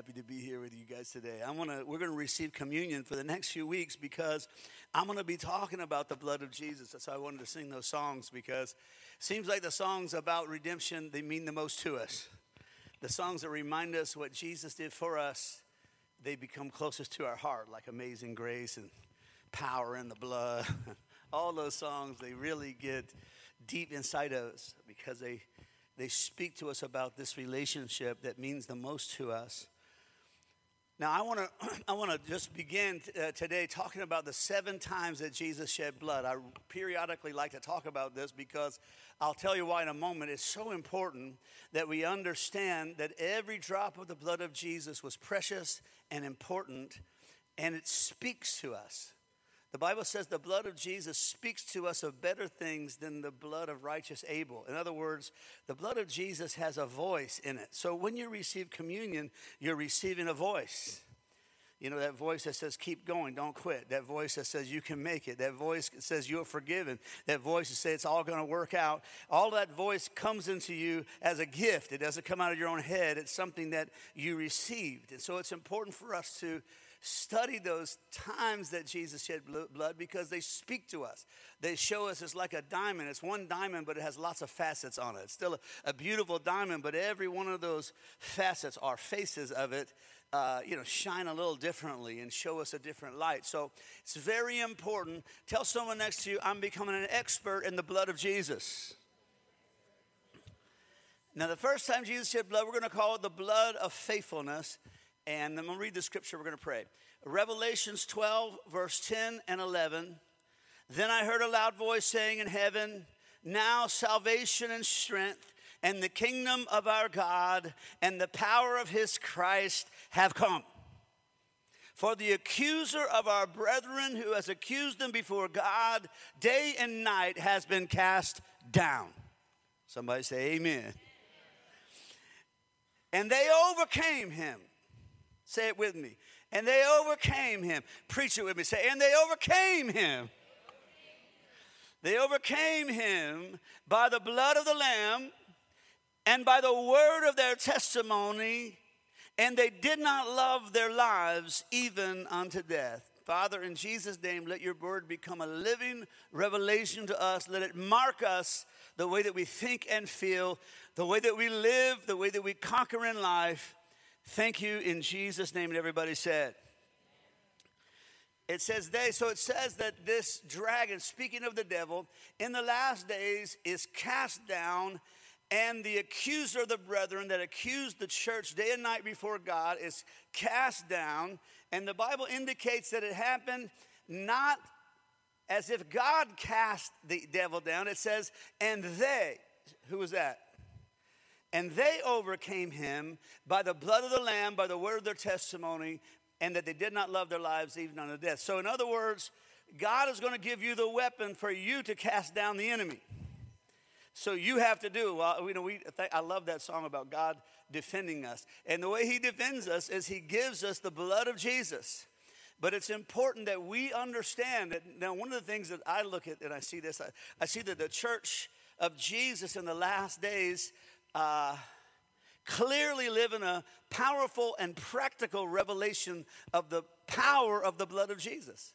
happy to be here with you guys today. I'm gonna, we're going to receive communion for the next few weeks because I'm going to be talking about the blood of Jesus. That's why I wanted to sing those songs because it seems like the songs about redemption, they mean the most to us. The songs that remind us what Jesus did for us, they become closest to our heart, like Amazing Grace and Power in the Blood. All those songs, they really get deep inside of us because they they speak to us about this relationship that means the most to us. Now, I want to I want to just begin t- uh, today talking about the seven times that Jesus shed blood. I periodically like to talk about this because I'll tell you why in a moment. It's so important that we understand that every drop of the blood of Jesus was precious and important, and it speaks to us. The Bible says the blood of Jesus speaks to us of better things than the blood of righteous Abel. In other words, the blood of Jesus has a voice in it. So when you receive communion, you're receiving a voice. You know, that voice that says, keep going, don't quit. That voice that says, you can make it. That voice that says, you're forgiven. That voice that says, it's all going to work out. All that voice comes into you as a gift. It doesn't come out of your own head, it's something that you received. And so it's important for us to study those times that Jesus shed blood because they speak to us. They show us it's like a diamond. It's one diamond, but it has lots of facets on it. It's still a, a beautiful diamond, but every one of those facets are faces of it. Uh, you know, shine a little differently and show us a different light. So it's very important. Tell someone next to you, I'm becoming an expert in the blood of Jesus. Now, the first time Jesus shed blood, we're going to call it the blood of faithfulness. And I'm going to read the scripture, we're going to pray. Revelations 12, verse 10 and 11. Then I heard a loud voice saying in heaven, Now salvation and strength and the kingdom of our God and the power of his Christ have come. For the accuser of our brethren who has accused them before God day and night has been cast down. Somebody say, Amen. And they overcame him Say it with me. And they overcame him. Preach it with me. Say, and they overcame him. They overcame him by the blood of the Lamb and by the word of their testimony, and they did not love their lives even unto death. Father, in Jesus' name, let your word become a living revelation to us. Let it mark us the way that we think and feel, the way that we live, the way that we conquer in life. Thank you in Jesus' name. And everybody said, it says they, so it says that this dragon, speaking of the devil, in the last days is cast down, and the accuser of the brethren that accused the church day and night before God is cast down. And the Bible indicates that it happened not as if God cast the devil down. It says, and they, who was that? And they overcame him by the blood of the Lamb, by the word of their testimony, and that they did not love their lives even unto death. So, in other words, God is going to give you the weapon for you to cast down the enemy. So you have to do. Well, you know, we. I love that song about God defending us, and the way He defends us is He gives us the blood of Jesus. But it's important that we understand that. Now, one of the things that I look at and I see this, I, I see that the church of Jesus in the last days uh, clearly live in a powerful and practical revelation of the power of the blood of Jesus,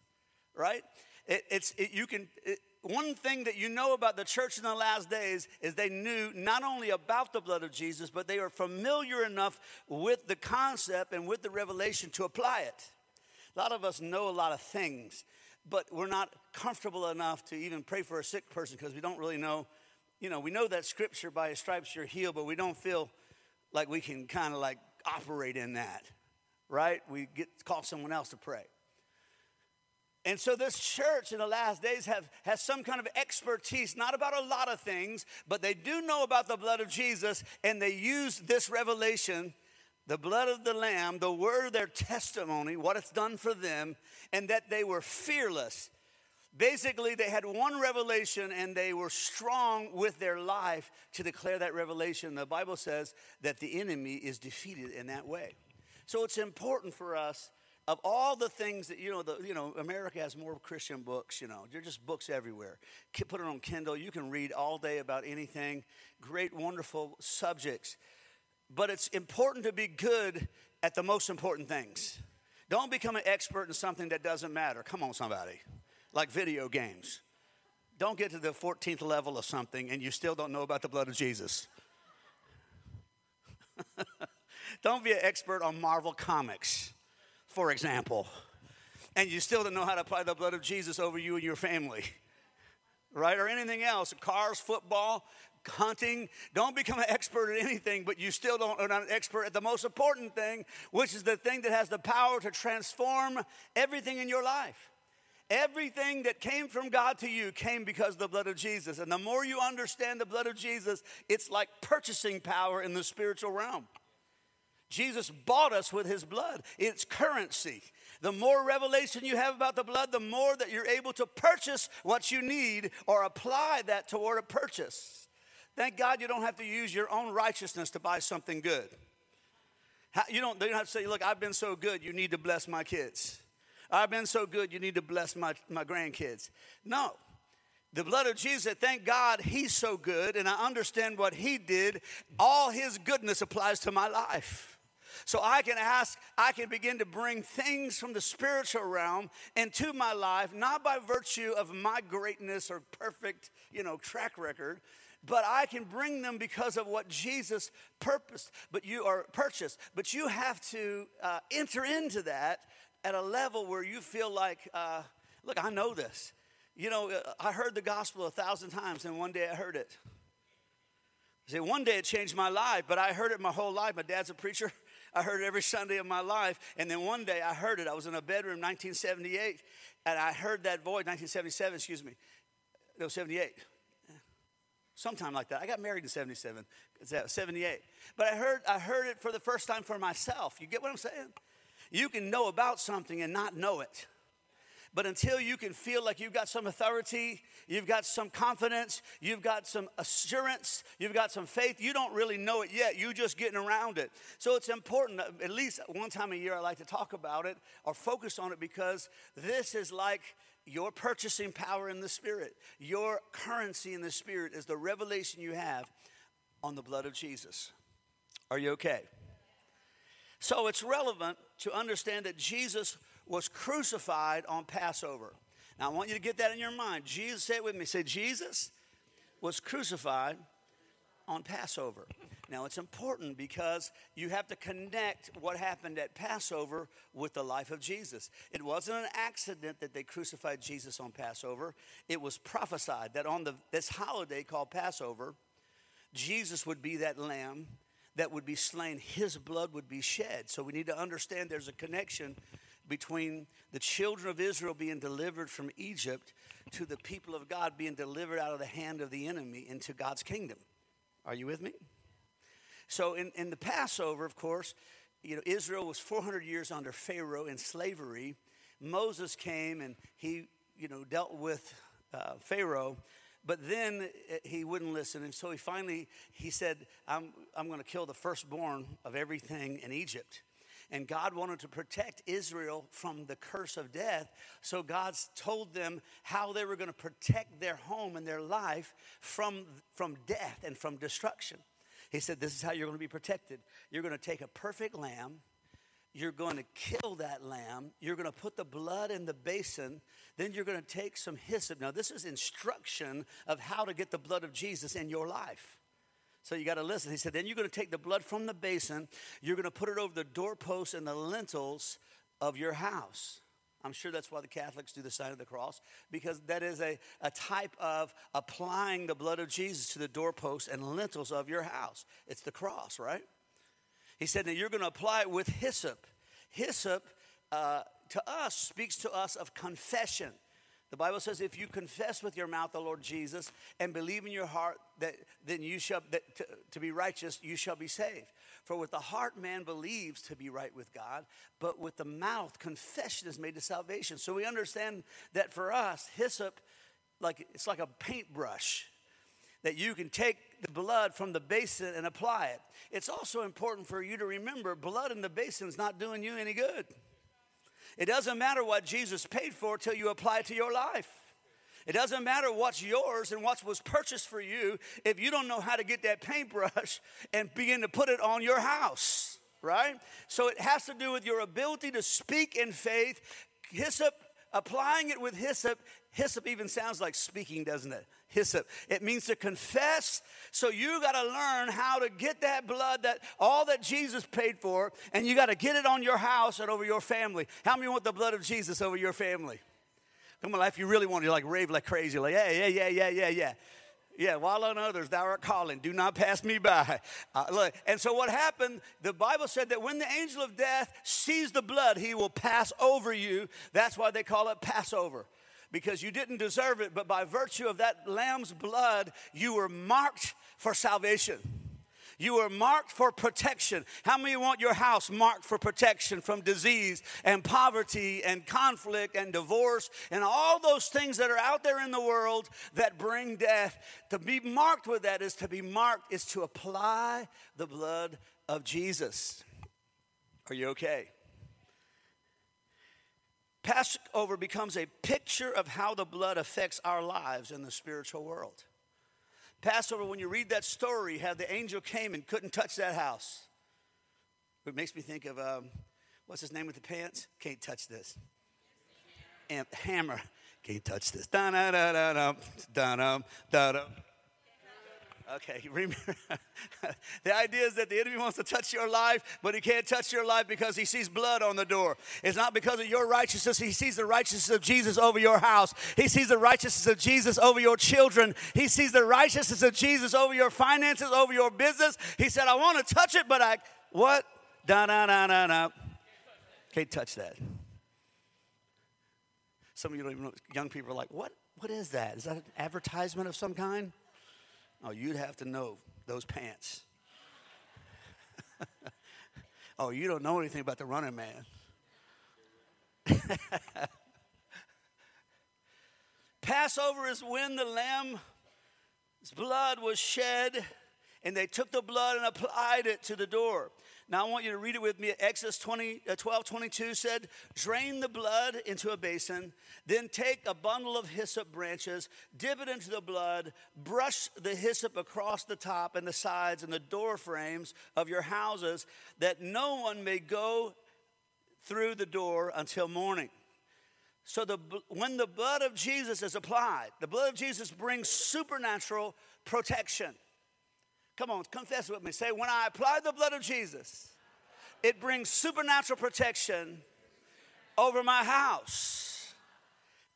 right? It, it's it, you can. It, one thing that you know about the church in the last days is they knew not only about the blood of Jesus, but they were familiar enough with the concept and with the revelation to apply it. A lot of us know a lot of things, but we're not comfortable enough to even pray for a sick person because we don't really know you know, we know that scripture by his stripes you're healed, but we don't feel like we can kind of like operate in that, right? We get call someone else to pray. And so this church in the last days have has some kind of expertise, not about a lot of things, but they do know about the blood of Jesus, and they use this revelation, the blood of the Lamb, the word of their testimony, what it's done for them, and that they were fearless Basically, they had one revelation and they were strong with their life to declare that revelation. The Bible says that the enemy is defeated in that way. So it's important for us of all the things that you know the, you know america has more christian books you know they're just books everywhere put it on kindle you can read all day about anything great wonderful subjects but it's important to be good at the most important things. Don't become an expert in something that doesn't matter. Come on, somebody. Like video games. Don't get to the 14th level of something and you still don't know about the blood of Jesus. don't be an expert on Marvel Comics, for example, and you still don't know how to apply the blood of Jesus over you and your family, right? Or anything else cars, football, hunting. Don't become an expert at anything, but you still don't are not an expert at the most important thing, which is the thing that has the power to transform everything in your life. Everything that came from God to you came because of the blood of Jesus. And the more you understand the blood of Jesus, it's like purchasing power in the spiritual realm. Jesus bought us with his blood, it's currency. The more revelation you have about the blood, the more that you're able to purchase what you need or apply that toward a purchase. Thank God you don't have to use your own righteousness to buy something good. You don't, you don't have to say, Look, I've been so good, you need to bless my kids. I've been so good, you need to bless my, my grandkids. No. The blood of Jesus, thank God he's so good and I understand what he did. All his goodness applies to my life. So I can ask, I can begin to bring things from the spiritual realm into my life, not by virtue of my greatness or perfect, you know, track record, but I can bring them because of what Jesus purposed, but you are purchased. But you have to uh, enter into that at a level where you feel like, uh, look, I know this. You know, uh, I heard the gospel a thousand times, and one day I heard it. I one day it changed my life, but I heard it my whole life. My dad's a preacher. I heard it every Sunday of my life. And then one day I heard it. I was in a bedroom, 1978, and I heard that voice, 1977, excuse me. No, 78. Sometime like that. I got married in 77, 78. But I heard, I heard it for the first time for myself. You get what I'm saying? You can know about something and not know it. But until you can feel like you've got some authority, you've got some confidence, you've got some assurance, you've got some faith, you don't really know it yet. You're just getting around it. So it's important, at least one time a year, I like to talk about it or focus on it because this is like your purchasing power in the Spirit. Your currency in the Spirit is the revelation you have on the blood of Jesus. Are you okay? So it's relevant to understand that Jesus was crucified on Passover. Now I want you to get that in your mind. Jesus, say it with me. Say, Jesus was crucified on Passover. Now it's important because you have to connect what happened at Passover with the life of Jesus. It wasn't an accident that they crucified Jesus on Passover. It was prophesied that on the, this holiday called Passover, Jesus would be that lamb that would be slain, his blood would be shed. So we need to understand there's a connection between the children of Israel being delivered from Egypt to the people of God being delivered out of the hand of the enemy into God's kingdom. Are you with me? So in, in the Passover, of course, you know, Israel was 400 years under Pharaoh in slavery. Moses came and he, you know, dealt with uh, Pharaoh but then he wouldn't listen. And so he finally, he said, I'm, I'm going to kill the firstborn of everything in Egypt. And God wanted to protect Israel from the curse of death. So God told them how they were going to protect their home and their life from, from death and from destruction. He said, This is how you're going to be protected. You're going to take a perfect lamb you're going to kill that lamb. You're going to put the blood in the basin. Then you're going to take some hyssop. Now, this is instruction of how to get the blood of Jesus in your life. So you got to listen. He said, then you're going to take the blood from the basin. You're going to put it over the doorposts and the lintels of your house. I'm sure that's why the Catholics do the sign of the cross, because that is a, a type of applying the blood of Jesus to the doorposts and lintels of your house. It's the cross, right? He said Now you're going to apply it with hyssop. Hyssop uh, to us speaks to us of confession. The Bible says, if you confess with your mouth the Lord Jesus and believe in your heart that then you shall that to, to be righteous, you shall be saved. For with the heart man believes to be right with God, but with the mouth confession is made to salvation. So we understand that for us, hyssop, like it's like a paintbrush that you can take the blood from the basin and apply it. It's also important for you to remember blood in the basin is not doing you any good. It doesn't matter what Jesus paid for till you apply it to your life. It doesn't matter what's yours and what was purchased for you if you don't know how to get that paintbrush and begin to put it on your house, right? So it has to do with your ability to speak in faith. Hyssop, applying it with hyssop, hyssop even sounds like speaking, doesn't it? Hyssop. It means to confess. So you got to learn how to get that blood, that all that Jesus paid for, and you got to get it on your house and over your family. How many want the blood of Jesus over your family? Come on, if you really want to, like rave like crazy, like, yeah, yeah, yeah, yeah, yeah, yeah. Yeah, while on others thou art calling, do not pass me by. Uh, look, and so what happened? The Bible said that when the angel of death sees the blood, he will pass over you. That's why they call it Passover, because you didn't deserve it, but by virtue of that lamb's blood, you were marked for salvation. You are marked for protection. How many want your house marked for protection from disease and poverty and conflict and divorce and all those things that are out there in the world that bring death? To be marked with that is to be marked, is to apply the blood of Jesus. Are you okay? Passover becomes a picture of how the blood affects our lives in the spiritual world. Passover, when you read that story, how the angel came and couldn't touch that house. It makes me think of um, what's his name with the pants? Can't touch this. And hammer. Can't touch this. Da da da da da da da da. Okay, the idea is that the enemy wants to touch your life, but he can't touch your life because he sees blood on the door. It's not because of your righteousness, he sees the righteousness of Jesus over your house. He sees the righteousness of Jesus over your children. He sees the righteousness of Jesus over your finances, over your business. He said, I want to touch it, but I, what? Da da da da da. Can't touch that. Some of you don't even know, young people are like, what? What is that? Is that an advertisement of some kind? Oh, you'd have to know those pants. oh, you don't know anything about the running man. Passover is when the lamb's blood was shed, and they took the blood and applied it to the door. Now I want you to read it with me. Exodus 20, uh, 12 22 said, Drain the blood into a basin, then take a bundle of hyssop branches, dip it into the blood, brush the hyssop across the top and the sides and the door frames of your houses, that no one may go through the door until morning. So the, when the blood of Jesus is applied, the blood of Jesus brings supernatural protection. Come on, confess with me. Say, when I apply the blood of Jesus, it brings supernatural protection over my house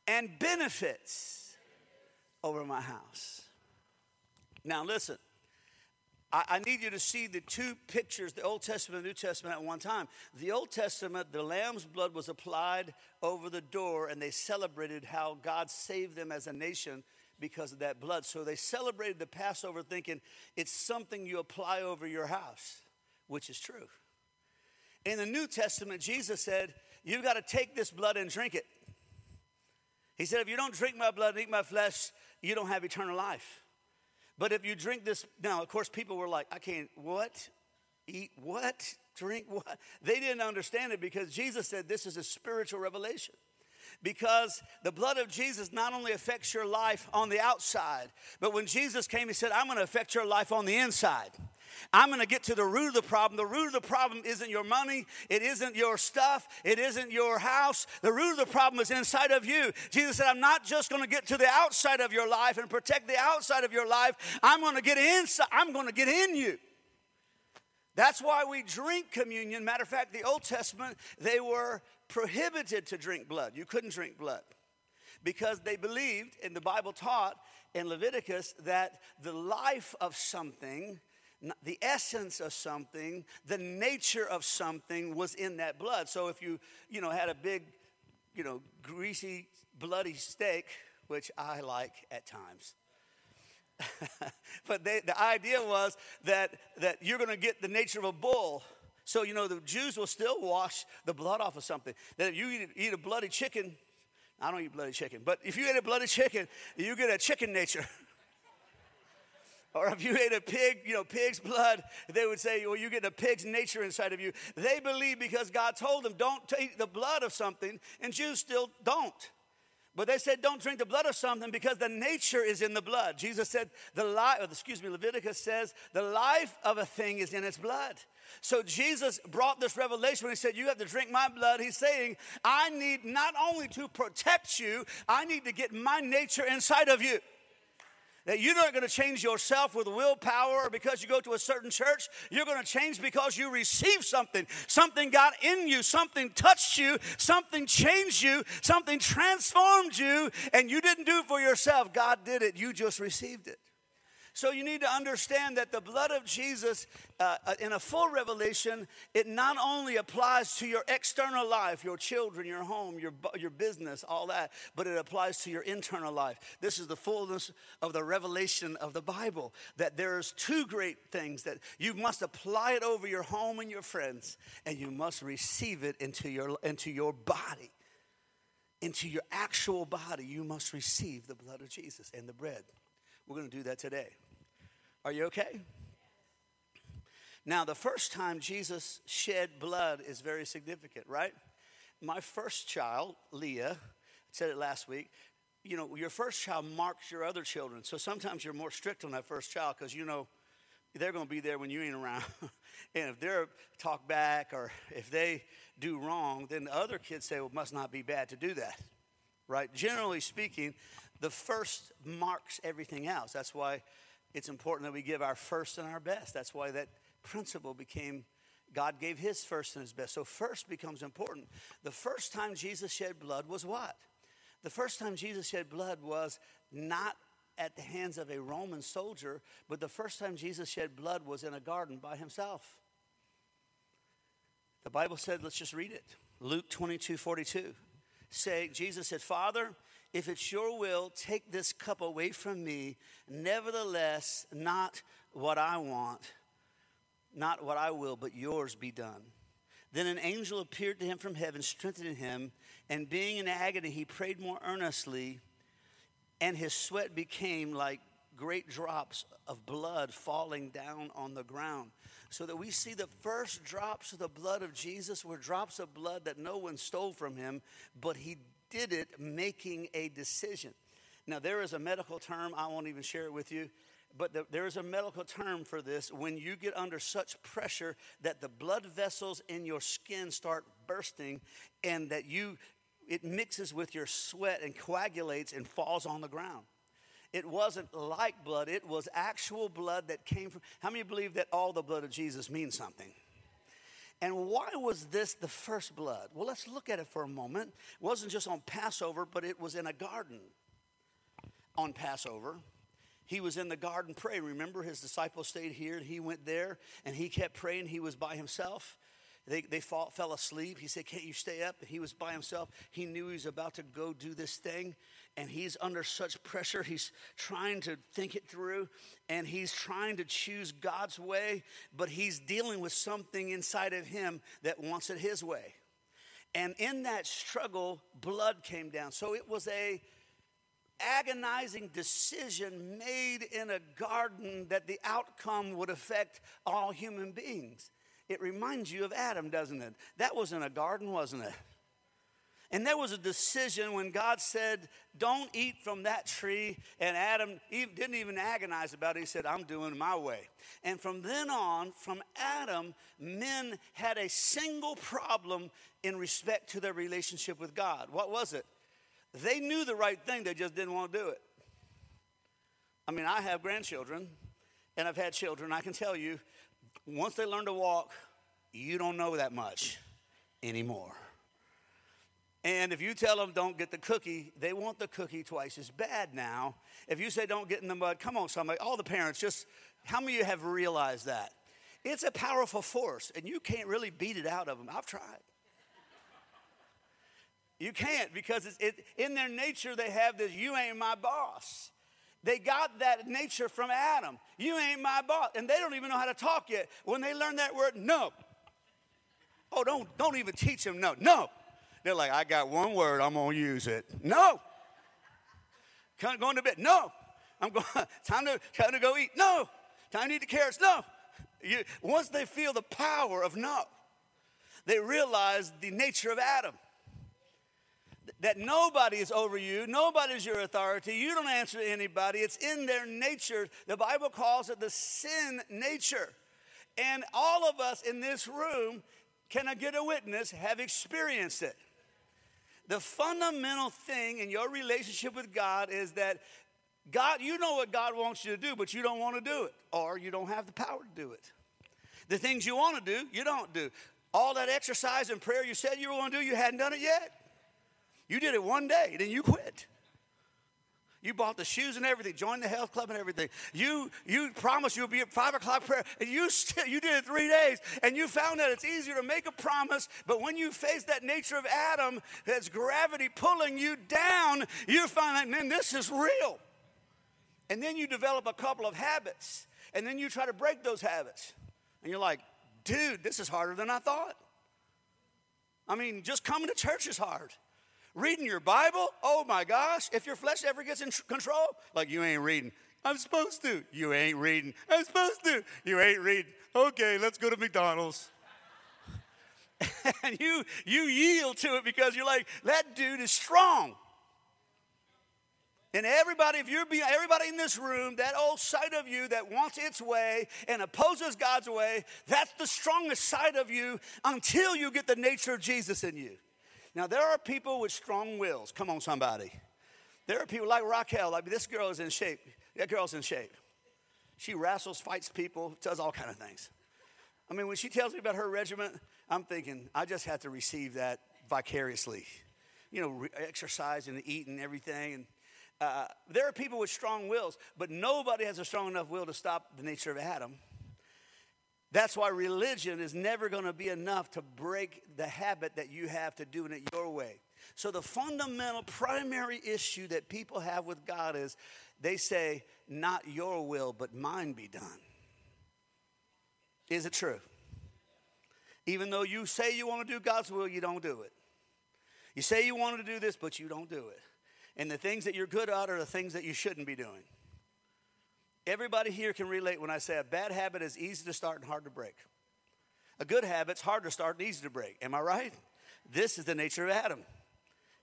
and benefits over my house. Now, listen, I, I, need you to see the two pictures, the Old Testament and the New Testament, at one time. The Old Testament, the lamb's blood was applied over the door, and they celebrated how God saved them as a nation because of that blood. So they celebrated the Passover thinking it's something you apply over your house, which is true. In the New Testament, Jesus said, You've got to take this blood and drink it. He said, If you don't drink my blood and eat my flesh, you don't have eternal life. But if you drink this, now, of course, people were like, I can't, what? Eat what? Drink what? They didn't understand it because Jesus said this is a spiritual revelation because the blood of Jesus not only affects your life on the outside, but when Jesus came, He said, I'm going to affect your life on the inside. I'm going to get to the root of the problem. The root of the problem isn't your money, it isn't your stuff, it isn't your house. The root of the problem is inside of you. Jesus said, I'm not just going to get to the outside of your life and protect the outside of your life. I'm going to get inside, I'm going to get in you. That's why we drink communion. Matter of fact, the Old Testament, they were prohibited to drink blood. You couldn't drink blood because they believed, and the Bible taught in Leviticus, that the life of something, the essence of something, the nature of something was in that blood. So if you, you know, had a big, you know, greasy, bloody steak, which I like at times. but they, the idea was that, that you're going to get the nature of a bull so, you know, the Jews will still wash the blood off of something. That if you eat, eat a bloody chicken, I don't eat bloody chicken, but if you eat a bloody chicken, you get a chicken nature. or if you ate a pig, you know, pig's blood, they would say, well, you get a pig's nature inside of you. They believe because God told them, don't take the blood of something, and Jews still don't. But they said, don't drink the blood of something because the nature is in the blood. Jesus said, the life, excuse me, Leviticus says, the life of a thing is in its blood. So Jesus brought this revelation when he said, You have to drink my blood. He's saying, I need not only to protect you, I need to get my nature inside of you. That you're not going to change yourself with willpower or because you go to a certain church. You're going to change because you receive something. Something got in you, something touched you, something changed you, something transformed you, and you didn't do it for yourself. God did it. You just received it. So you need to understand that the blood of Jesus, uh, uh, in a full revelation, it not only applies to your external life, your children, your home, your, your business, all that, but it applies to your internal life. This is the fullness of the revelation of the Bible that there's two great things that you must apply it over your home and your friends, and you must receive it into your, into your body. Into your actual body, you must receive the blood of Jesus and the bread. We're going to do that today. Are you okay? Now, the first time Jesus shed blood is very significant, right? My first child, Leah, I said it last week. You know, your first child marks your other children. So sometimes you're more strict on that first child because you know they're going to be there when you ain't around. and if they're talk back or if they do wrong, then the other kids say, well, it must not be bad to do that. Right? Generally speaking, the first marks everything else. That's why it's important that we give our first and our best. That's why that principle became God gave his first and his best. So, first becomes important. The first time Jesus shed blood was what? The first time Jesus shed blood was not at the hands of a Roman soldier, but the first time Jesus shed blood was in a garden by himself. The Bible said, let's just read it. Luke 22 42. Say, Jesus said, Father, if it's your will, take this cup away from me. Nevertheless, not what I want, not what I will, but yours be done. Then an angel appeared to him from heaven, strengthening him, and being in agony, he prayed more earnestly, and his sweat became like great drops of blood falling down on the ground. So that we see the first drops of the blood of Jesus were drops of blood that no one stole from him, but he did it making a decision. Now, there is a medical term, I won't even share it with you, but the, there is a medical term for this when you get under such pressure that the blood vessels in your skin start bursting and that you it mixes with your sweat and coagulates and falls on the ground. It wasn't like blood, it was actual blood that came from. How many believe that all the blood of Jesus means something? And why was this the first blood? Well, let's look at it for a moment. It wasn't just on Passover, but it was in a garden on Passover. He was in the garden praying. Remember, his disciples stayed here and he went there and he kept praying. He was by himself. They, they fell asleep. He said, Can't you stay up? He was by himself. He knew he was about to go do this thing. And he's under such pressure. He's trying to think it through. And he's trying to choose God's way. But he's dealing with something inside of him that wants it his way. And in that struggle, blood came down. So it was a agonizing decision made in a garden that the outcome would affect all human beings. It reminds you of Adam, doesn't it? That was in a garden, wasn't it? And there was a decision when God said, Don't eat from that tree. And Adam didn't even agonize about it. He said, I'm doing my way. And from then on, from Adam, men had a single problem in respect to their relationship with God. What was it? They knew the right thing, they just didn't want to do it. I mean, I have grandchildren, and I've had children. I can tell you, once they learn to walk, you don't know that much anymore. And if you tell them don't get the cookie, they want the cookie twice as bad now. If you say don't get in the mud, come on, somebody, all the parents, just how many of you have realized that? It's a powerful force, and you can't really beat it out of them. I've tried. You can't because it's, it, in their nature they have this you ain't my boss. They got that nature from Adam. You ain't my boss. And they don't even know how to talk yet. When they learn that word, no. Oh, don't, don't even teach them no. No. They're like, I got one word, I'm going to use it. No. Going to bed. No. I'm going, time to, time to go eat. No. Time to eat the carrots. No. You, once they feel the power of no, they realize the nature of Adam. that nobody is over you, nobody's your authority, you don't answer to anybody. It's in their nature. The Bible calls it the sin nature. And all of us in this room, can I get a witness, have experienced it. The fundamental thing in your relationship with God is that God, you know what God wants you to do, but you don't want to do it, or you don't have the power to do it. The things you want to do, you don't do. All that exercise and prayer you said you were going to do, you hadn't done it yet. You did it one day, then you quit. You bought the shoes and everything, joined the health club and everything. You you promised you'll be at five o'clock prayer, and you still you did it three days, and you found that it's easier to make a promise, but when you face that nature of Adam, that's gravity pulling you down, you find that man, this is real. And then you develop a couple of habits, and then you try to break those habits, and you're like, dude, this is harder than I thought. I mean, just coming to church is hard. Reading your Bible, oh my gosh, if your flesh ever gets in control, like you ain't reading. I'm supposed to. You ain't reading. I'm supposed to. You ain't reading. Okay, let's go to McDonald's. and you you yield to it because you're like, that dude is strong. And everybody, if you're being, everybody in this room, that old side of you that wants its way and opposes God's way, that's the strongest side of you until you get the nature of Jesus in you. Now, there are people with strong wills. Come on, somebody. There are people like Raquel, like this girl is in shape. That girl's in shape. She wrestles, fights people, does all kind of things. I mean, when she tells me about her regiment, I'm thinking, I just have to receive that vicariously. You know, exercise and eat and everything. And uh, there are people with strong wills, but nobody has a strong enough will to stop the nature of Adam. That's why religion is never going to be enough to break the habit that you have to doing it your way. So, the fundamental primary issue that people have with God is they say, Not your will, but mine be done. Is it true? Even though you say you want to do God's will, you don't do it. You say you want to do this, but you don't do it. And the things that you're good at are the things that you shouldn't be doing. Everybody here can relate when I say a bad habit is easy to start and hard to break. A good habit's hard to start and easy to break. Am I right? This is the nature of Adam.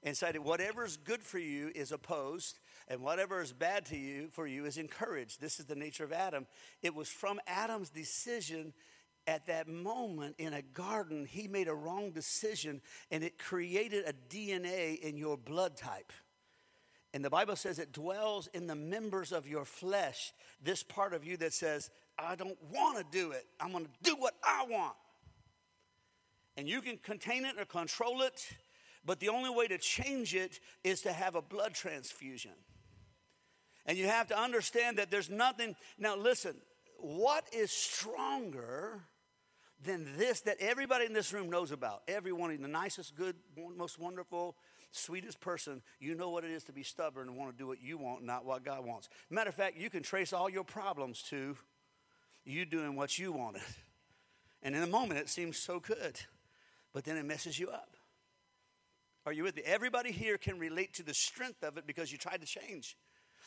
Inside it, whatever is good for you is opposed, and whatever is bad to you for you is encouraged. This is the nature of Adam. It was from Adam's decision at that moment in a garden, he made a wrong decision, and it created a DNA in your blood type. And the Bible says it dwells in the members of your flesh, this part of you that says, I don't want to do it. I'm going to do what I want. And you can contain it or control it, but the only way to change it is to have a blood transfusion. And you have to understand that there's nothing. Now, listen, what is stronger than this that everybody in this room knows about? Everyone, the nicest, good, most wonderful, sweetest person, you know what it is to be stubborn and want to do what you want, not what God wants. Matter of fact, you can trace all your problems to you doing what you wanted. And in a moment, it seems so good, but then it messes you up. Are you with me? Everybody here can relate to the strength of it because you tried to change.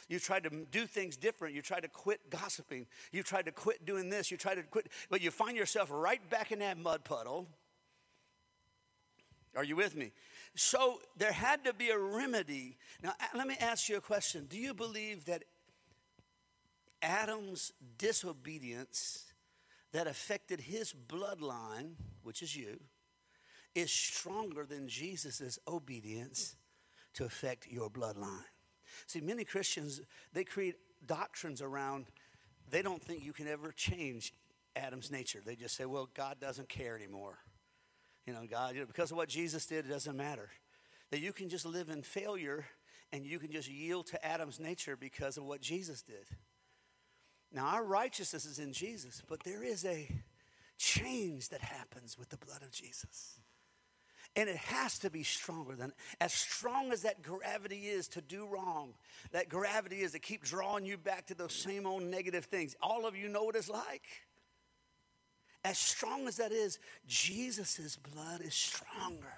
You tried to do things different. You tried to quit gossiping. You tried to quit doing this. You tried to quit, but you find yourself right back in that mud puddle. Are you with me? So there had to be a remedy. Now, let me ask you a question. Do you believe that Adam's disobedience that affected his bloodline, which is you, is stronger than Jesus' obedience to affect your bloodline? See, many Christians, they create doctrines around, they don't think you can ever change Adam's nature. They just say, well, God doesn't care anymore. You know, God, you know, because of what Jesus did, it doesn't matter. That you can just live in failure and you can just yield to Adam's nature because of what Jesus did. Now, our righteousness is in Jesus, but there is a change that happens with the blood of Jesus. And it has to be stronger than, as strong as that gravity is to do wrong, that gravity is to keep drawing you back to those same old negative things. All of you know what it's like. As strong as that is, Jesus' blood is stronger.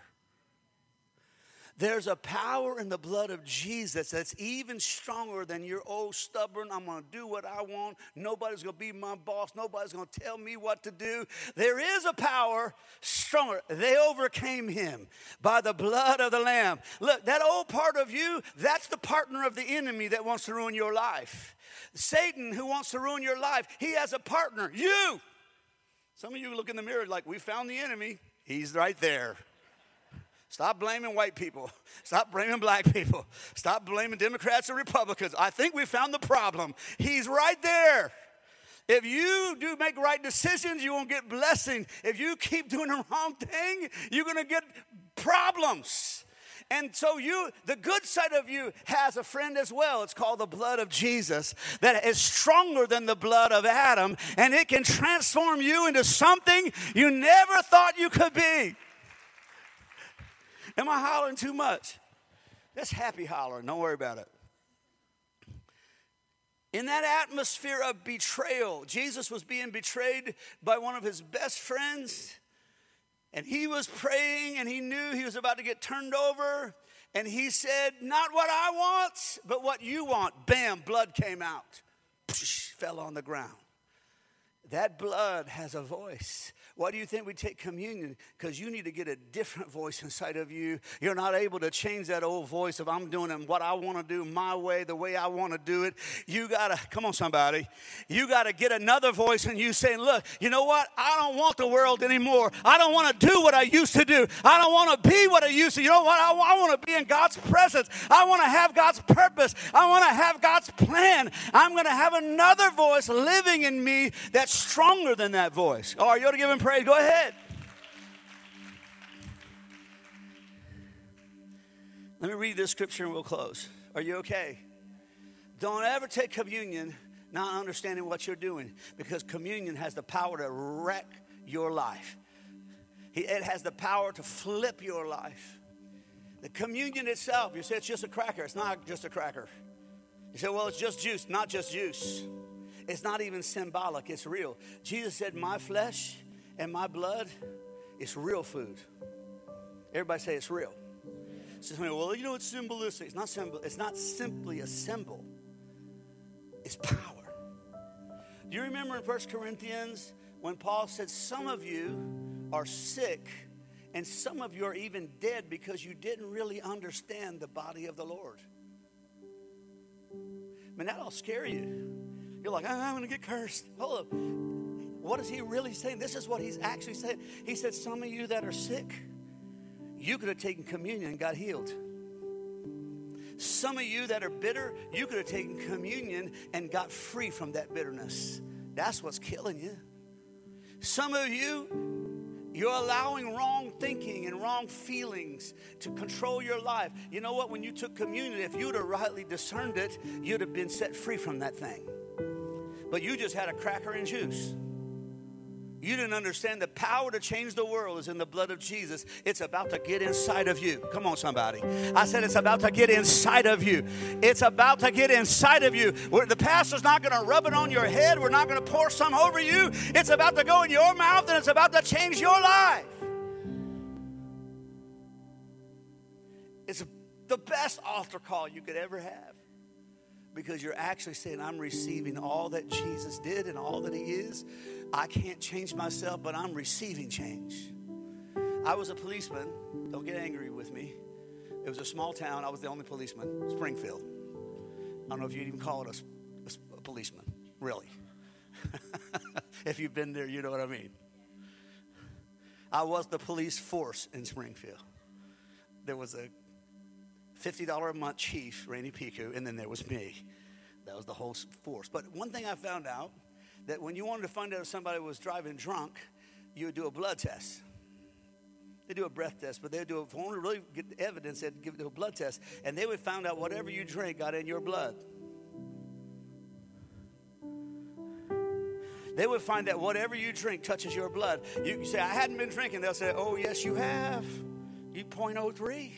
There's a power in the blood of Jesus that's even stronger than your old stubborn, I'm going to do what I want. Nobody's going to be my boss. Nobody's going to tell me what to do. There is a power stronger. They overcame him by the blood of the Lamb. Look, that old part of you, that's the partner of the enemy that wants to ruin your life. Satan, who wants to ruin your life, he has a partner, you. Some of you look in the mirror like, we found the enemy. He's right there. Stop blaming white people. Stop blaming black people. Stop blaming Democrats or Republicans. I think we found the problem. He's right there. If you do make right decisions, you won't get blessing. If you keep doing the wrong thing, you're going to get problems. And so you, the good side of you has a friend as well. It's called the blood of Jesus that is stronger than the blood of Adam, and it can transform you into something you never thought you could be. Am I hollering too much? That's happy hollering. Don't worry about it. In that atmosphere of betrayal, Jesus was being betrayed by one of his best friends. And he was praying and he knew he was about to get turned over. And he said, Not what I want, but what you want. Bam, blood came out, Psh, fell on the ground. That blood has a voice. Why do you think we take communion? Because you need to get a different voice inside of you. You're not able to change that old voice of I'm doing it what I want to do my way, the way I want to do it. You got to, come on, somebody. You got to get another voice in you saying, Look, you know what? I don't want the world anymore. I don't want to do what I used to do. I don't want to be what I used to. You know what? I, I want to be in God's presence. I want to have God's purpose. I want to have God's plan. I'm going to have another voice living in me that's stronger than that voice. Oh, are you going to give him praise? Go ahead. Let me read this scripture and we'll close. Are you okay? Don't ever take communion not understanding what you're doing because communion has the power to wreck your life. It has the power to flip your life. The communion itself, you say it's just a cracker. It's not just a cracker. You say, well, it's just juice. Not just juice. It's not even symbolic, it's real. Jesus said, My flesh and my blood is real food. Everybody say it's real. So well, you know it's symbolistic. It's not symbol. It's not simply a symbol. It's power. Do you remember in 1 Corinthians when Paul said, Some of you are sick and some of you are even dead because you didn't really understand the body of the Lord? I mean, that'll scare you. You're like, I'm going to get cursed. Hold up. What is he really saying? This is what he's actually saying. He said, Some of you that are sick, you could have taken communion and got healed. Some of you that are bitter, you could have taken communion and got free from that bitterness. That's what's killing you. Some of you, you're allowing wrong thinking and wrong feelings to control your life. You know what? When you took communion, if you'd have rightly discerned it, you'd have been set free from that thing. But you just had a cracker and juice. You didn't understand the power to change the world is in the blood of Jesus. It's about to get inside of you. Come on, somebody. I said it's about to get inside of you. It's about to get inside of you. The pastor's not going to rub it on your head. We're not going to pour some over you. It's about to go in your mouth and it's about to change your life. It's the best altar call you could ever have because you're actually saying, I'm receiving all that Jesus did and all that He is I can't change myself, but I'm receiving change. I was a policeman. Don't get angry with me. It was a small town. I was the only policeman, Springfield. I don't know if you'd even call it a, a policeman, really. if you've been there, you know what I mean. I was the police force in Springfield. There was a $50 a month chief, Randy Piku, and then there was me. That was the whole force. But one thing I found out that when you wanted to find out if somebody was driving drunk, you would do a blood test. They do a breath test, but they do. If you want to really get evidence, they'd give it a blood test, and they would find out whatever you drink got in your blood. They would find that whatever you drink touches your blood. You say, "I hadn't been drinking." They'll say, "Oh, yes, you have. You 0.03."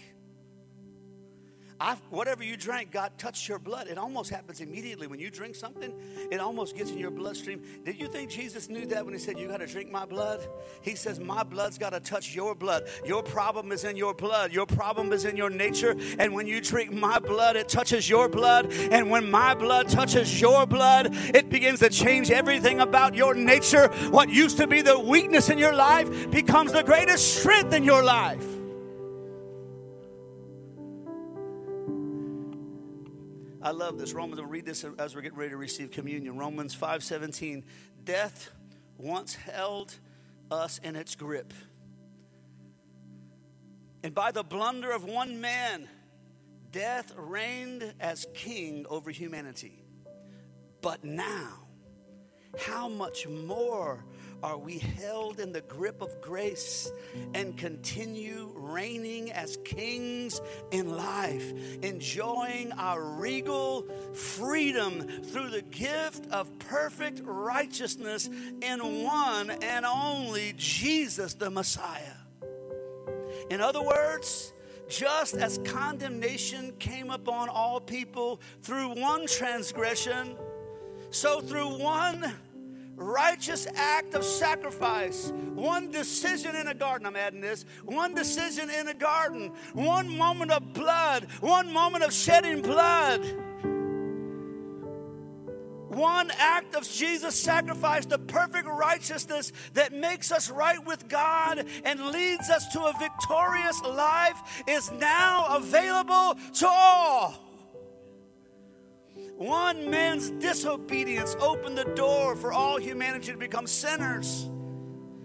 I, whatever you drank, God touched your blood. It almost happens immediately. When you drink something, it almost gets in your bloodstream. Did you think Jesus knew that when he said, You got to drink my blood? He says, My blood's got to touch your blood. Your problem is in your blood. Your problem is in your nature. And when you drink my blood, it touches your blood. And when my blood touches your blood, it begins to change everything about your nature. What used to be the weakness in your life becomes the greatest strength in your life. I love this. Romans, I'll read this as we're getting ready to receive communion. Romans 5:17. Death once held us in its grip. And by the blunder of one man, death reigned as king over humanity. But now, how much more are we held in the grip of grace and continue reigning as kings in life, enjoying our regal freedom through the gift of perfect righteousness in one and only Jesus the Messiah. In other words, just as condemnation came upon all people through one transgression, so through one righteous act of sacrifice, one decision in a garden. I'm adding this one decision in a garden, one moment of blood, one moment of shedding blood. One act of Jesus' sacrifice, the perfect righteousness that makes us right with God and leads us to a victorious life, is now available to all. One man's disobedience opened the door for all humanity to become sinners.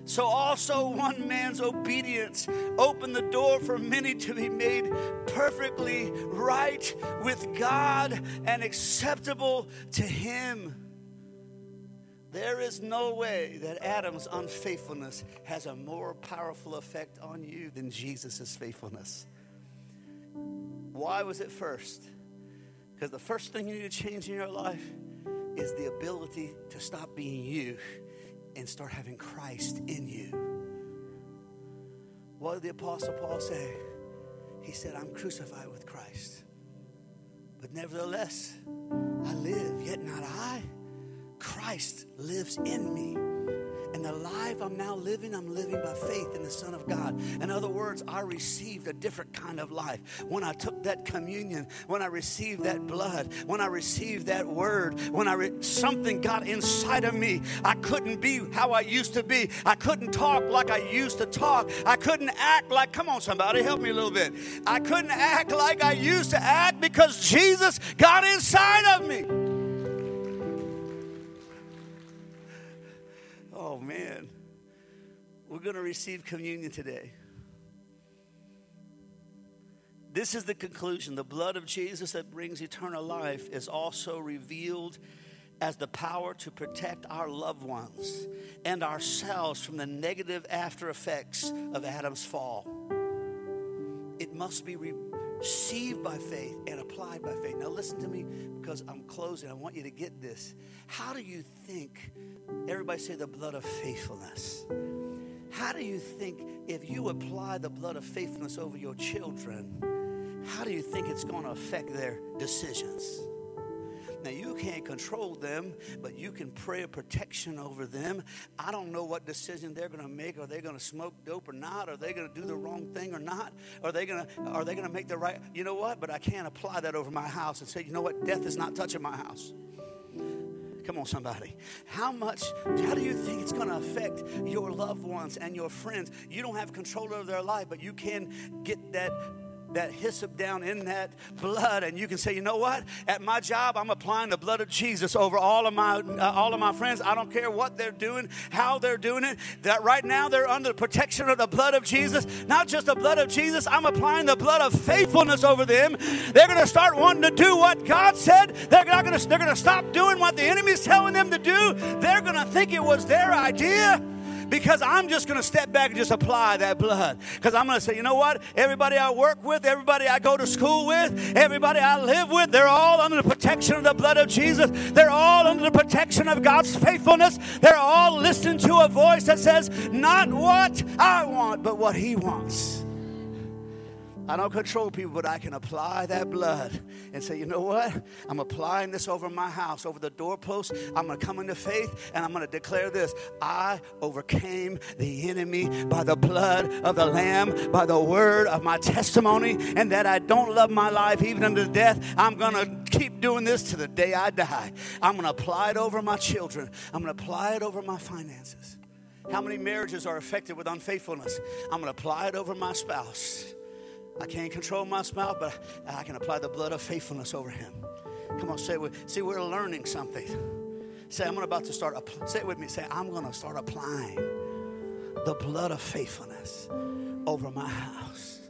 So, also, one man's obedience opened the door for many to be made perfectly right with God and acceptable to Him. There is no way that Adam's unfaithfulness has a more powerful effect on you than Jesus' faithfulness. Why was it first? Because the first thing you need to change in your life is the ability to stop being you and start having Christ in you. What did the Apostle Paul say? He said, I'm crucified with Christ. But nevertheless, I live, yet not I. Christ lives in me. And the life I'm now living, I'm living by faith in the Son of God. In other words, I received a different kind of life. When I took that communion, when I received that blood, when I received that word, when I re- something got inside of me, I couldn't be how I used to be. I couldn't talk like I used to talk. I couldn't act like, come on, somebody, help me a little bit. I couldn't act like I used to act because Jesus got inside of me. Oh, man. We're going to receive communion today. This is the conclusion. The blood of Jesus that brings eternal life is also revealed as the power to protect our loved ones and ourselves from the negative after effects of Adam's fall. It must be received by faith and applied by faith. Now, listen to me because I'm closing. I want you to get this. How do you think Everybody say the blood of faithfulness. How do you think if you apply the blood of faithfulness over your children, how do you think it's going to affect their decisions? Now, you can't control them, but you can pray a protection over them. I don't know what decision they're going to make. Are they going to smoke dope or not? Are they going to do the wrong thing or not? Are they going to are they going to make the right? You know what? But I can't apply that over my house and say, you know what? Death is not touching my house. Come on, somebody. How much, how do you think it's going to affect your loved ones and your friends? You don't have control over their life, but you can get that that hyssop down in that blood and you can say you know what? At my job i'm applying the blood of jesus over all of my uh, all of my friends. I don't care what they're doing how they're doing it. That right now they're under the protection of the blood of jesus. Not just the blood of jesus i'm applying the blood of faithfulness over them. They're going to start wanting to do what god said. They're not going to they're going to stop doing what the enemy's telling them to do. They're going to think it was their idea because I'm just going to step back and just apply that blood. Because I'm going to say, you know what? Everybody I work with, everybody I go to school with, everybody I live with, they're all under the protection of the blood of Jesus. They're all under the protection of God's faithfulness. They're all listening to a voice that says, not what I want, but what He wants. I don't control people, but I can apply that blood and say, you know what? I'm applying this over my house, over the doorpost. I'm going to come into faith and I'm going to declare this I overcame the enemy by the blood of the Lamb, by the word of my testimony, and that I don't love my life even unto death. I'm going to keep doing this to the day I die. I'm going to apply it over my children, I'm going to apply it over my finances. How many marriages are affected with unfaithfulness? I'm going to apply it over my spouse. I can't control my smile, but I can apply the blood of faithfulness over him. Come on, say. See, we're learning something. Say, I'm about to start. Say it with me. Say, I'm going to start applying the blood of faithfulness over my house,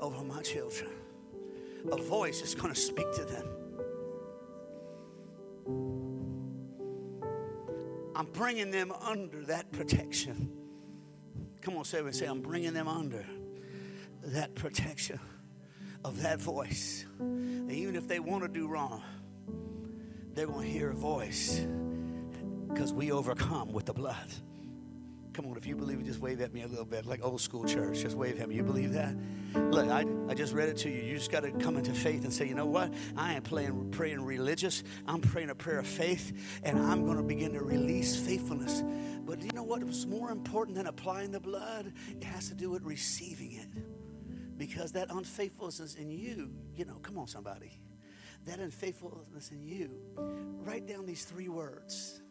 over my children. A voice is going to speak to them. I'm bringing them under that protection. Come on, say it. Say, I'm bringing them under that protection of that voice. And even if they want to do wrong, they're going to hear a voice because we overcome with the blood. Come on, if you believe it, just wave at me a little bit, like old school church. Just wave at me. You believe that? Look, I, I just read it to you. You just got to come into faith and say, you know what? I ain't playing, praying religious. I'm praying a prayer of faith, and I'm going to begin to release faithfulness. But you know what was more important than applying the blood? It has to do with receiving it because that unfaithfulness in you, you know, come on, somebody. That unfaithfulness in you, write down these three words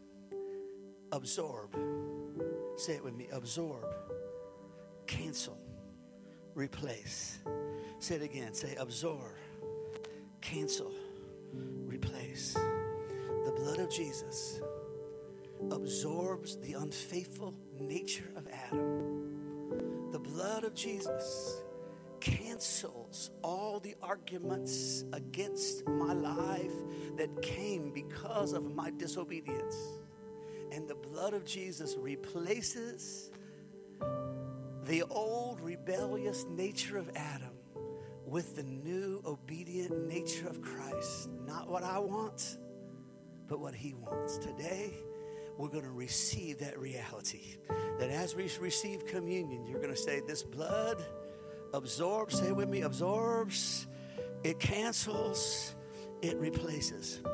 absorb. Say it with me absorb, cancel, replace. Say it again. Say absorb, cancel, replace. The blood of Jesus absorbs the unfaithful nature of Adam. The blood of Jesus cancels all the arguments against my life that came because of my disobedience. And the blood of Jesus replaces the old rebellious nature of Adam with the new obedient nature of Christ. Not what I want, but what He wants. Today, we're going to receive that reality. That as we receive communion, you're going to say, This blood absorbs, say with me, absorbs, it cancels, it replaces.